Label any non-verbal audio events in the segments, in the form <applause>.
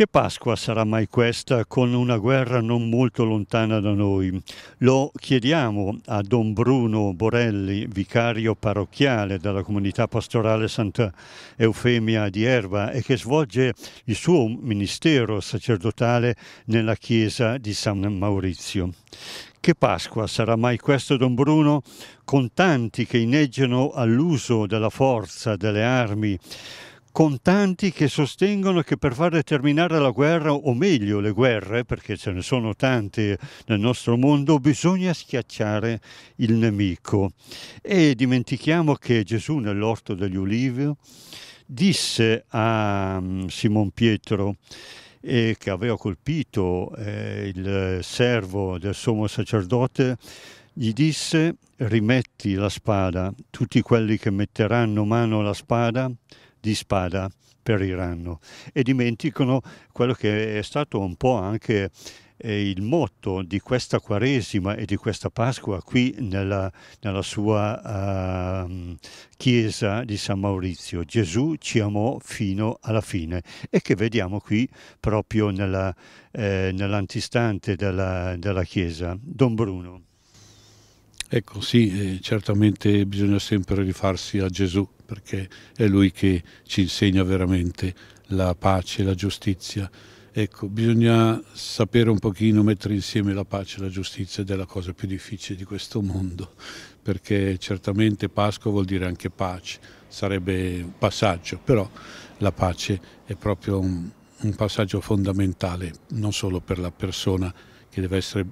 Che Pasqua sarà mai questa con una guerra non molto lontana da noi? Lo chiediamo a Don Bruno Borelli, vicario parrocchiale della comunità pastorale Santa Eufemia di Erba e che svolge il suo ministero sacerdotale nella chiesa di San Maurizio. Che Pasqua sarà mai questo, Don Bruno, con tanti che inneggiano all'uso della forza, delle armi, con tanti che sostengono che per far terminare la guerra, o meglio le guerre, perché ce ne sono tante nel nostro mondo, bisogna schiacciare il nemico. E dimentichiamo che Gesù nell'orto degli ulivi disse a mm, Simon Pietro, eh, che aveva colpito eh, il servo del sommo sacerdote, gli disse rimetti la spada, tutti quelli che metteranno mano alla spada di spada periranno e dimenticano quello che è stato un po' anche eh, il motto di questa Quaresima e di questa Pasqua qui nella, nella sua uh, chiesa di San Maurizio. Gesù ci amò fino alla fine e che vediamo qui proprio nella, eh, nell'antistante della, della chiesa. Don Bruno. Ecco, sì, eh, certamente bisogna sempre rifarsi a Gesù perché è Lui che ci insegna veramente la pace la giustizia. Ecco, bisogna sapere un pochino mettere insieme la pace e la giustizia ed è la cosa più difficile di questo mondo, perché certamente Pasqua vuol dire anche pace, sarebbe un passaggio, però la pace è proprio un, un passaggio fondamentale, non solo per la persona che deve essere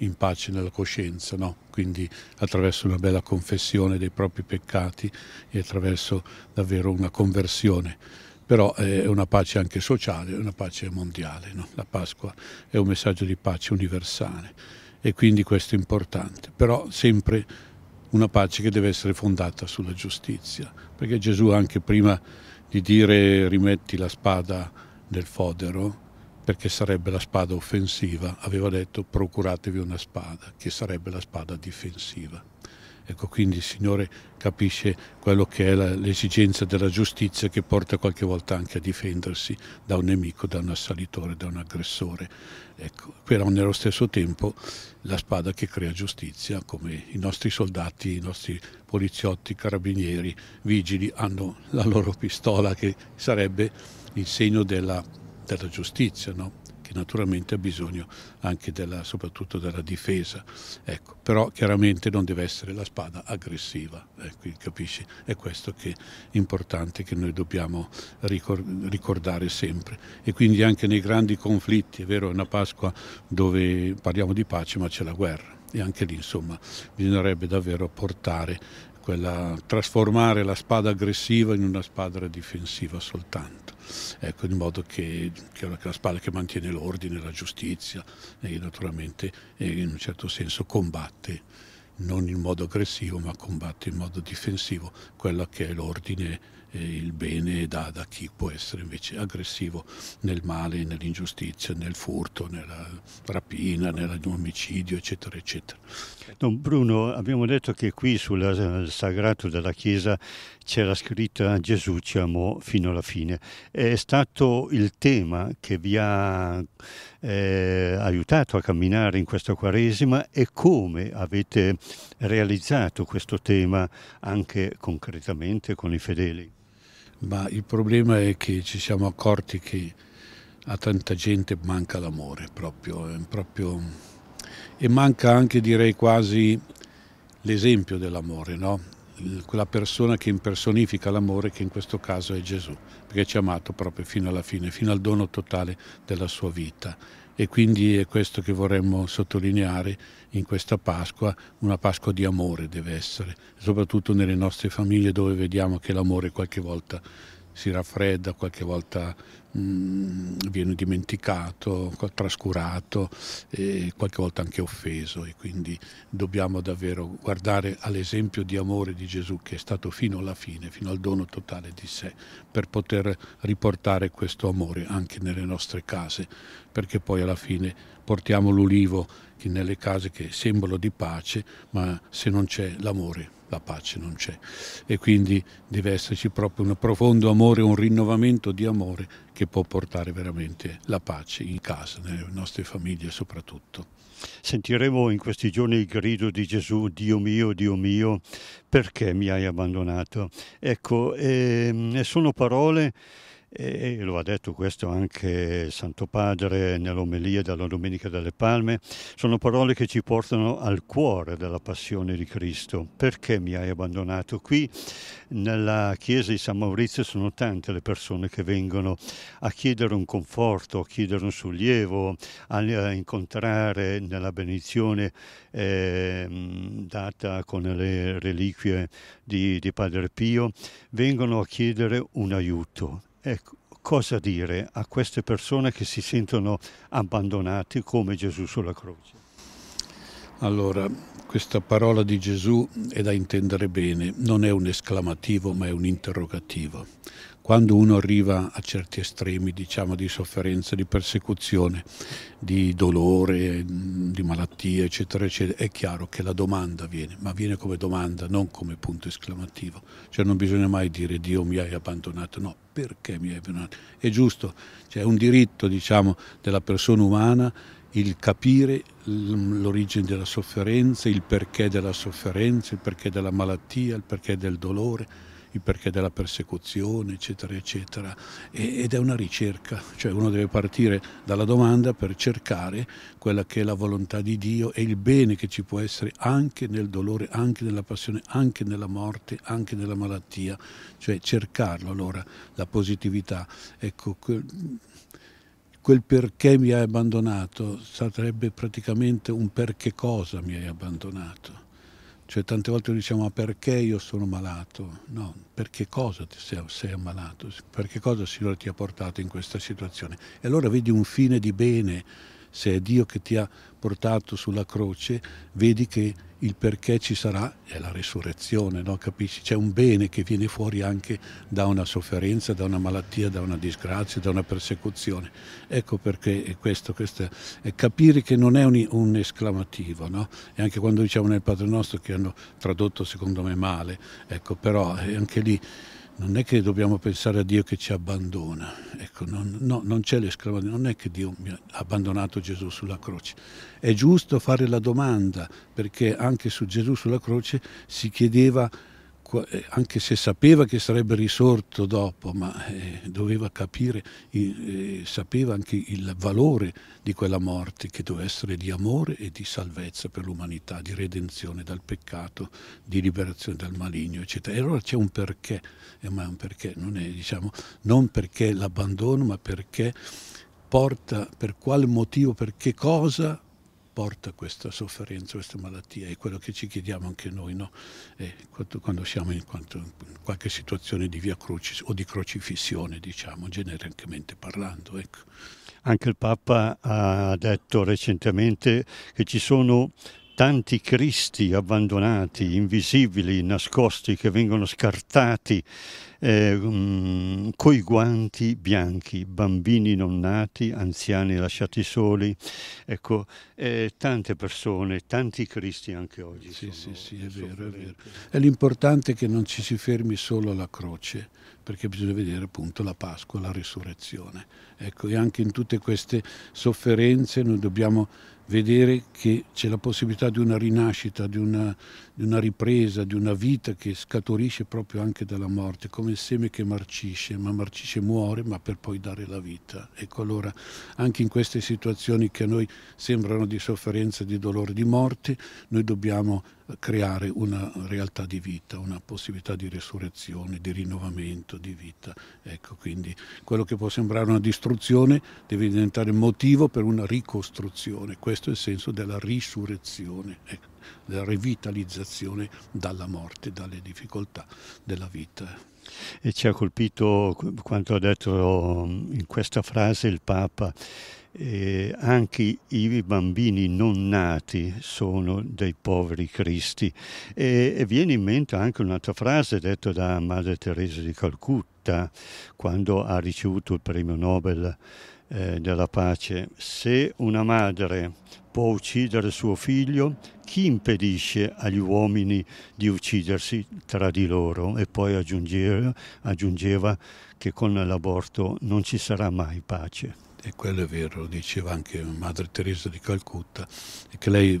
in pace nella coscienza, no? quindi attraverso una bella confessione dei propri peccati e attraverso davvero una conversione. Però è una pace anche sociale, una pace mondiale. No? La Pasqua è un messaggio di pace universale e quindi questo è importante. Però sempre una pace che deve essere fondata sulla giustizia, perché Gesù anche prima di dire rimetti la spada nel fodero, perché sarebbe la spada offensiva, aveva detto procuratevi una spada, che sarebbe la spada difensiva. Ecco, quindi il Signore capisce quello che è l'esigenza della giustizia che porta qualche volta anche a difendersi da un nemico, da un assalitore, da un aggressore. Ecco, però nello stesso tempo la spada che crea giustizia, come i nostri soldati, i nostri poliziotti, carabinieri, vigili hanno la loro pistola che sarebbe il segno della della giustizia, no? che naturalmente ha bisogno anche della, soprattutto della difesa. Ecco, però chiaramente non deve essere la spada aggressiva, ecco, capisci? È questo che è importante che noi dobbiamo ricordare sempre. E quindi anche nei grandi conflitti, è vero, è una Pasqua dove parliamo di pace ma c'è la guerra e anche lì insomma bisognerebbe davvero portare quella, trasformare la spada aggressiva in una spada difensiva soltanto, ecco, in modo che, che la spada che mantiene l'ordine, la giustizia e naturalmente in un certo senso combatte non in modo aggressivo ma combatte in modo difensivo quello che è l'ordine il bene da, da, chi può essere invece aggressivo nel male, nell'ingiustizia, nel furto, nella rapina, nell'omicidio, eccetera, eccetera. Don Bruno, abbiamo detto che qui sul sagrato della Chiesa c'era scritta Gesù ci amò fino alla fine. È stato il tema che vi ha eh, aiutato a camminare in questa Quaresima e come avete realizzato questo tema anche concretamente con i fedeli? Ma il problema è che ci siamo accorti che a tanta gente manca l'amore proprio, proprio e manca anche direi quasi l'esempio dell'amore, no? Quella persona che impersonifica l'amore che in questo caso è Gesù, perché ci ha amato proprio fino alla fine, fino al dono totale della sua vita. E quindi è questo che vorremmo sottolineare in questa Pasqua, una Pasqua di amore deve essere, soprattutto nelle nostre famiglie dove vediamo che l'amore qualche volta si raffredda, qualche volta mh, mm, viene dimenticato, trascurato e qualche volta anche offeso e quindi dobbiamo davvero guardare all'esempio di amore di Gesù che è stato fino alla fine, fino al dono totale di sé, per poter riportare questo amore anche nelle nostre case, perché poi alla fine portiamo l'ulivo nelle case che è simbolo di pace, ma se non c'è l'amore la pace non c'è. E quindi deve esserci proprio un profondo amore, un rinnovamento di amore che può portare veramente la pace in casa, nelle nostre famiglie soprattutto. Sentiremo in questi giorni il grido di Gesù, Dio mio, Dio mio, perché mi hai abbandonato? Ecco, ehm, sono parole e lo ha detto questo anche Santo Padre nell'omelia della Domenica delle Palme, sono parole che ci portano al cuore della passione di Cristo. Perché mi hai abbandonato? Qui nella chiesa di San Maurizio sono tante le persone che vengono a chiedere un conforto, a chiedere un sollievo, a incontrare nella benedizione eh, data con le reliquie di, di Padre Pio, vengono a chiedere un aiuto Ecco, cosa dire a queste persone che si sentono abbandonate come Gesù sulla croce? Allora, questa parola di Gesù è da intendere bene, non è un esclamativo ma è un interrogativo quando uno arriva a certi estremi diciamo, di sofferenza, di persecuzione, di dolore, di malattia, eccetera, eccetera, è chiaro che la domanda viene, ma viene come domanda, non come punto esclamativo. Cioè non bisogna mai dire Dio mi hai abbandonato, no, perché mi hai abbandonato? È giusto, cioè è un diritto diciamo, della persona umana il capire l'origine della sofferenza, il perché della sofferenza, il perché della malattia, il perché del dolore il perché della persecuzione, eccetera, eccetera. ed è una ricerca, cioè uno deve partire dalla domanda per cercare quella che è la volontà di Dio e il bene che ci può essere anche nel dolore, anche nella passione, anche nella morte, anche nella malattia, cioè cercarlo allora, la positività. Ecco, quel perché mi hai abbandonato sarebbe praticamente un perché cosa mi hai abbandonato cioè tante volte diciamo ma perché io sono malato? No, perché cosa ti sei, sei ammalato? Perché cosa il Signore ti ha portato in questa situazione? E allora vedi un fine di bene se è Dio che ti ha portato sulla croce, vedi che il perché ci sarà è la risurrezione, no? capisci? C'è un bene che viene fuori anche da una sofferenza, da una malattia, da una disgrazia, da una persecuzione. Ecco perché è questo, questo è capire che non è un, un esclamativo, no? E anche quando diciamo nel Padre Nostro che hanno tradotto secondo me male, ecco, però anche lì non è che dobbiamo pensare a Dio che ci abbandona, ecco, non, no, non c'è l'esclamazione, non è che Dio mi ha abbandonato Gesù sulla croce. È giusto fare la domanda, perché anche su Gesù sulla croce si chiedeva anche se sapeva che sarebbe risorto dopo, ma eh, doveva capire, eh, sapeva anche il valore di quella morte che doveva essere di amore e di salvezza per l'umanità, di redenzione dal peccato, di liberazione dal maligno, eccetera. E allora c'è un perché, eh, ma un perché non è, diciamo, non perché l'abbandono, ma perché porta, per quale motivo, per che cosa porta questa sofferenza, questa malattia, è quello che ci chiediamo anche noi, no? quando siamo in, qualche situazione di via crucis o di crocifissione, diciamo, genericamente parlando. Ecco. Anche il Papa ha detto recentemente che ci sono tanti cristi abbandonati, invisibili, nascosti, che vengono scartati eh, um, coi guanti bianchi, bambini non nati, anziani lasciati soli. Ecco, eh, tante persone, tanti cristi anche oggi. Sì, sì, sì, è vero, è vero. E l'importante è che non ci si fermi solo alla croce, perché bisogna vedere appunto la Pasqua, la risurrezione. Ecco, e anche in tutte queste sofferenze noi dobbiamo vedere che c'è la possibilità di una rinascita, di una, di una, ripresa, di una vita che scaturisce proprio anche dalla morte, come il seme che marcisce, ma marcisce muore, ma per poi dare la vita. Ecco allora, anche in queste situazioni che a noi sembrano di sofferenza, di dolore, di morte, noi dobbiamo creare una realtà di vita, una possibilità di risurrezione, di rinnovamento, di vita. Ecco, quindi quello che può sembrare una distruzione deve diventare motivo per una ricostruzione. Questo è il senso della risurrezione, ecco, della rivitalizzazione dalla morte, dalle difficoltà della vita. E ci ha colpito quanto ha detto in questa frase il Papa eh, anche i bambini non nati sono dei poveri cristi. E, e, viene in mente anche un'altra frase detta da Madre Teresa di Calcutta quando ha ricevuto il premio Nobel eh, della pace. Se una madre può uccidere suo figlio, chi impedisce agli uomini di uccidersi tra di loro? E poi aggiungeva, aggiungeva che con l'aborto non ci sarà mai pace e quello è vero, lo diceva anche Madre Teresa di Calcutta, che lei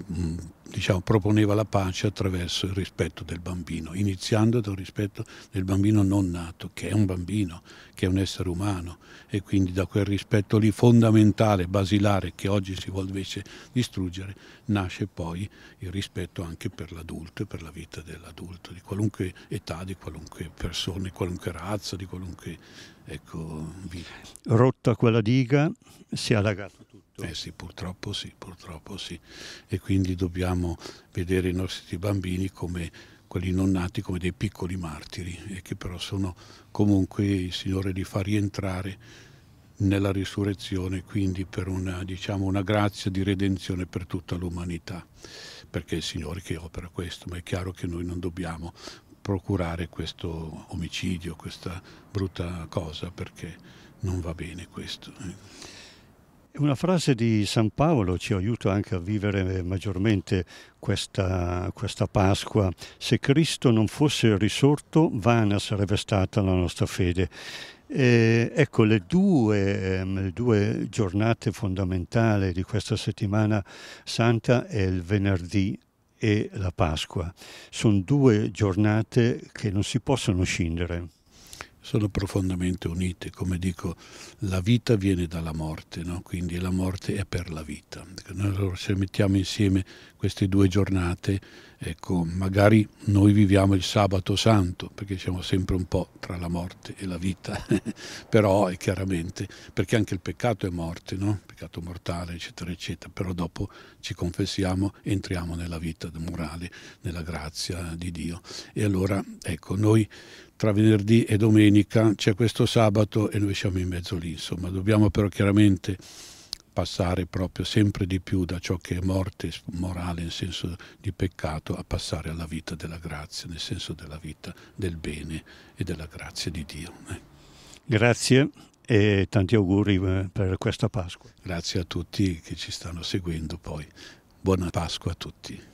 diciamo, proponeva la pace attraverso il rispetto del bambino, iniziando dal rispetto del bambino non nato, che è un bambino, che è un essere umano, e quindi da quel rispetto lì fondamentale, basilare, che oggi si vuole invece distruggere, nasce poi il rispetto anche per l'adulto e per la vita dell'adulto, di qualunque età, di qualunque persona, di qualunque razza, di qualunque ecco, vita. Rotta quella diga, si è allagato tutto. Eh sì, purtroppo sì, purtroppo sì. E quindi dobbiamo vedere i nostri bambini come quelli non nati come dei piccoli martiri e che però sono comunque il Signore li fa rientrare nella risurrezione, quindi per una, diciamo, una grazia di redenzione per tutta l'umanità, perché è il Signore che opera questo, ma è chiaro che noi non dobbiamo procurare questo omicidio, questa brutta cosa, perché non va bene questo. Una frase di San Paolo ci aiuta anche a vivere maggiormente questa, questa, Pasqua. Se Cristo non fosse risorto, vana sarebbe stata la nostra fede. E ecco, le due, ehm, le due giornate fondamentali di questa settimana santa è il venerdì e la Pasqua. Sono due giornate che non si possono scindere. Sono profondamente unite, come dico, la vita viene dalla morte, no? quindi la morte è per la vita. Allora se mettiamo insieme queste due giornate, ecco, magari noi viviamo il sabato santo, perché siamo sempre un po' tra la morte e la vita, <laughs> però è chiaramente, perché anche il peccato è morte, no? peccato mortale, eccetera, eccetera, però dopo ci confessiamo, entriamo nella vita morale, nella grazia di Dio. E allora, ecco, noi tra venerdì e domenica c'è questo sabato e noi siamo in mezzo lì, insomma, dobbiamo però chiaramente passare proprio sempre di più da ciò che è morte morale in senso di peccato a passare alla vita della grazia, nel senso della vita del bene e della grazia di Dio. Eh. Grazie e tanti auguri eh, per questa Pasqua. Grazie a tutti che ci stanno seguendo poi. Buona Pasqua a tutti.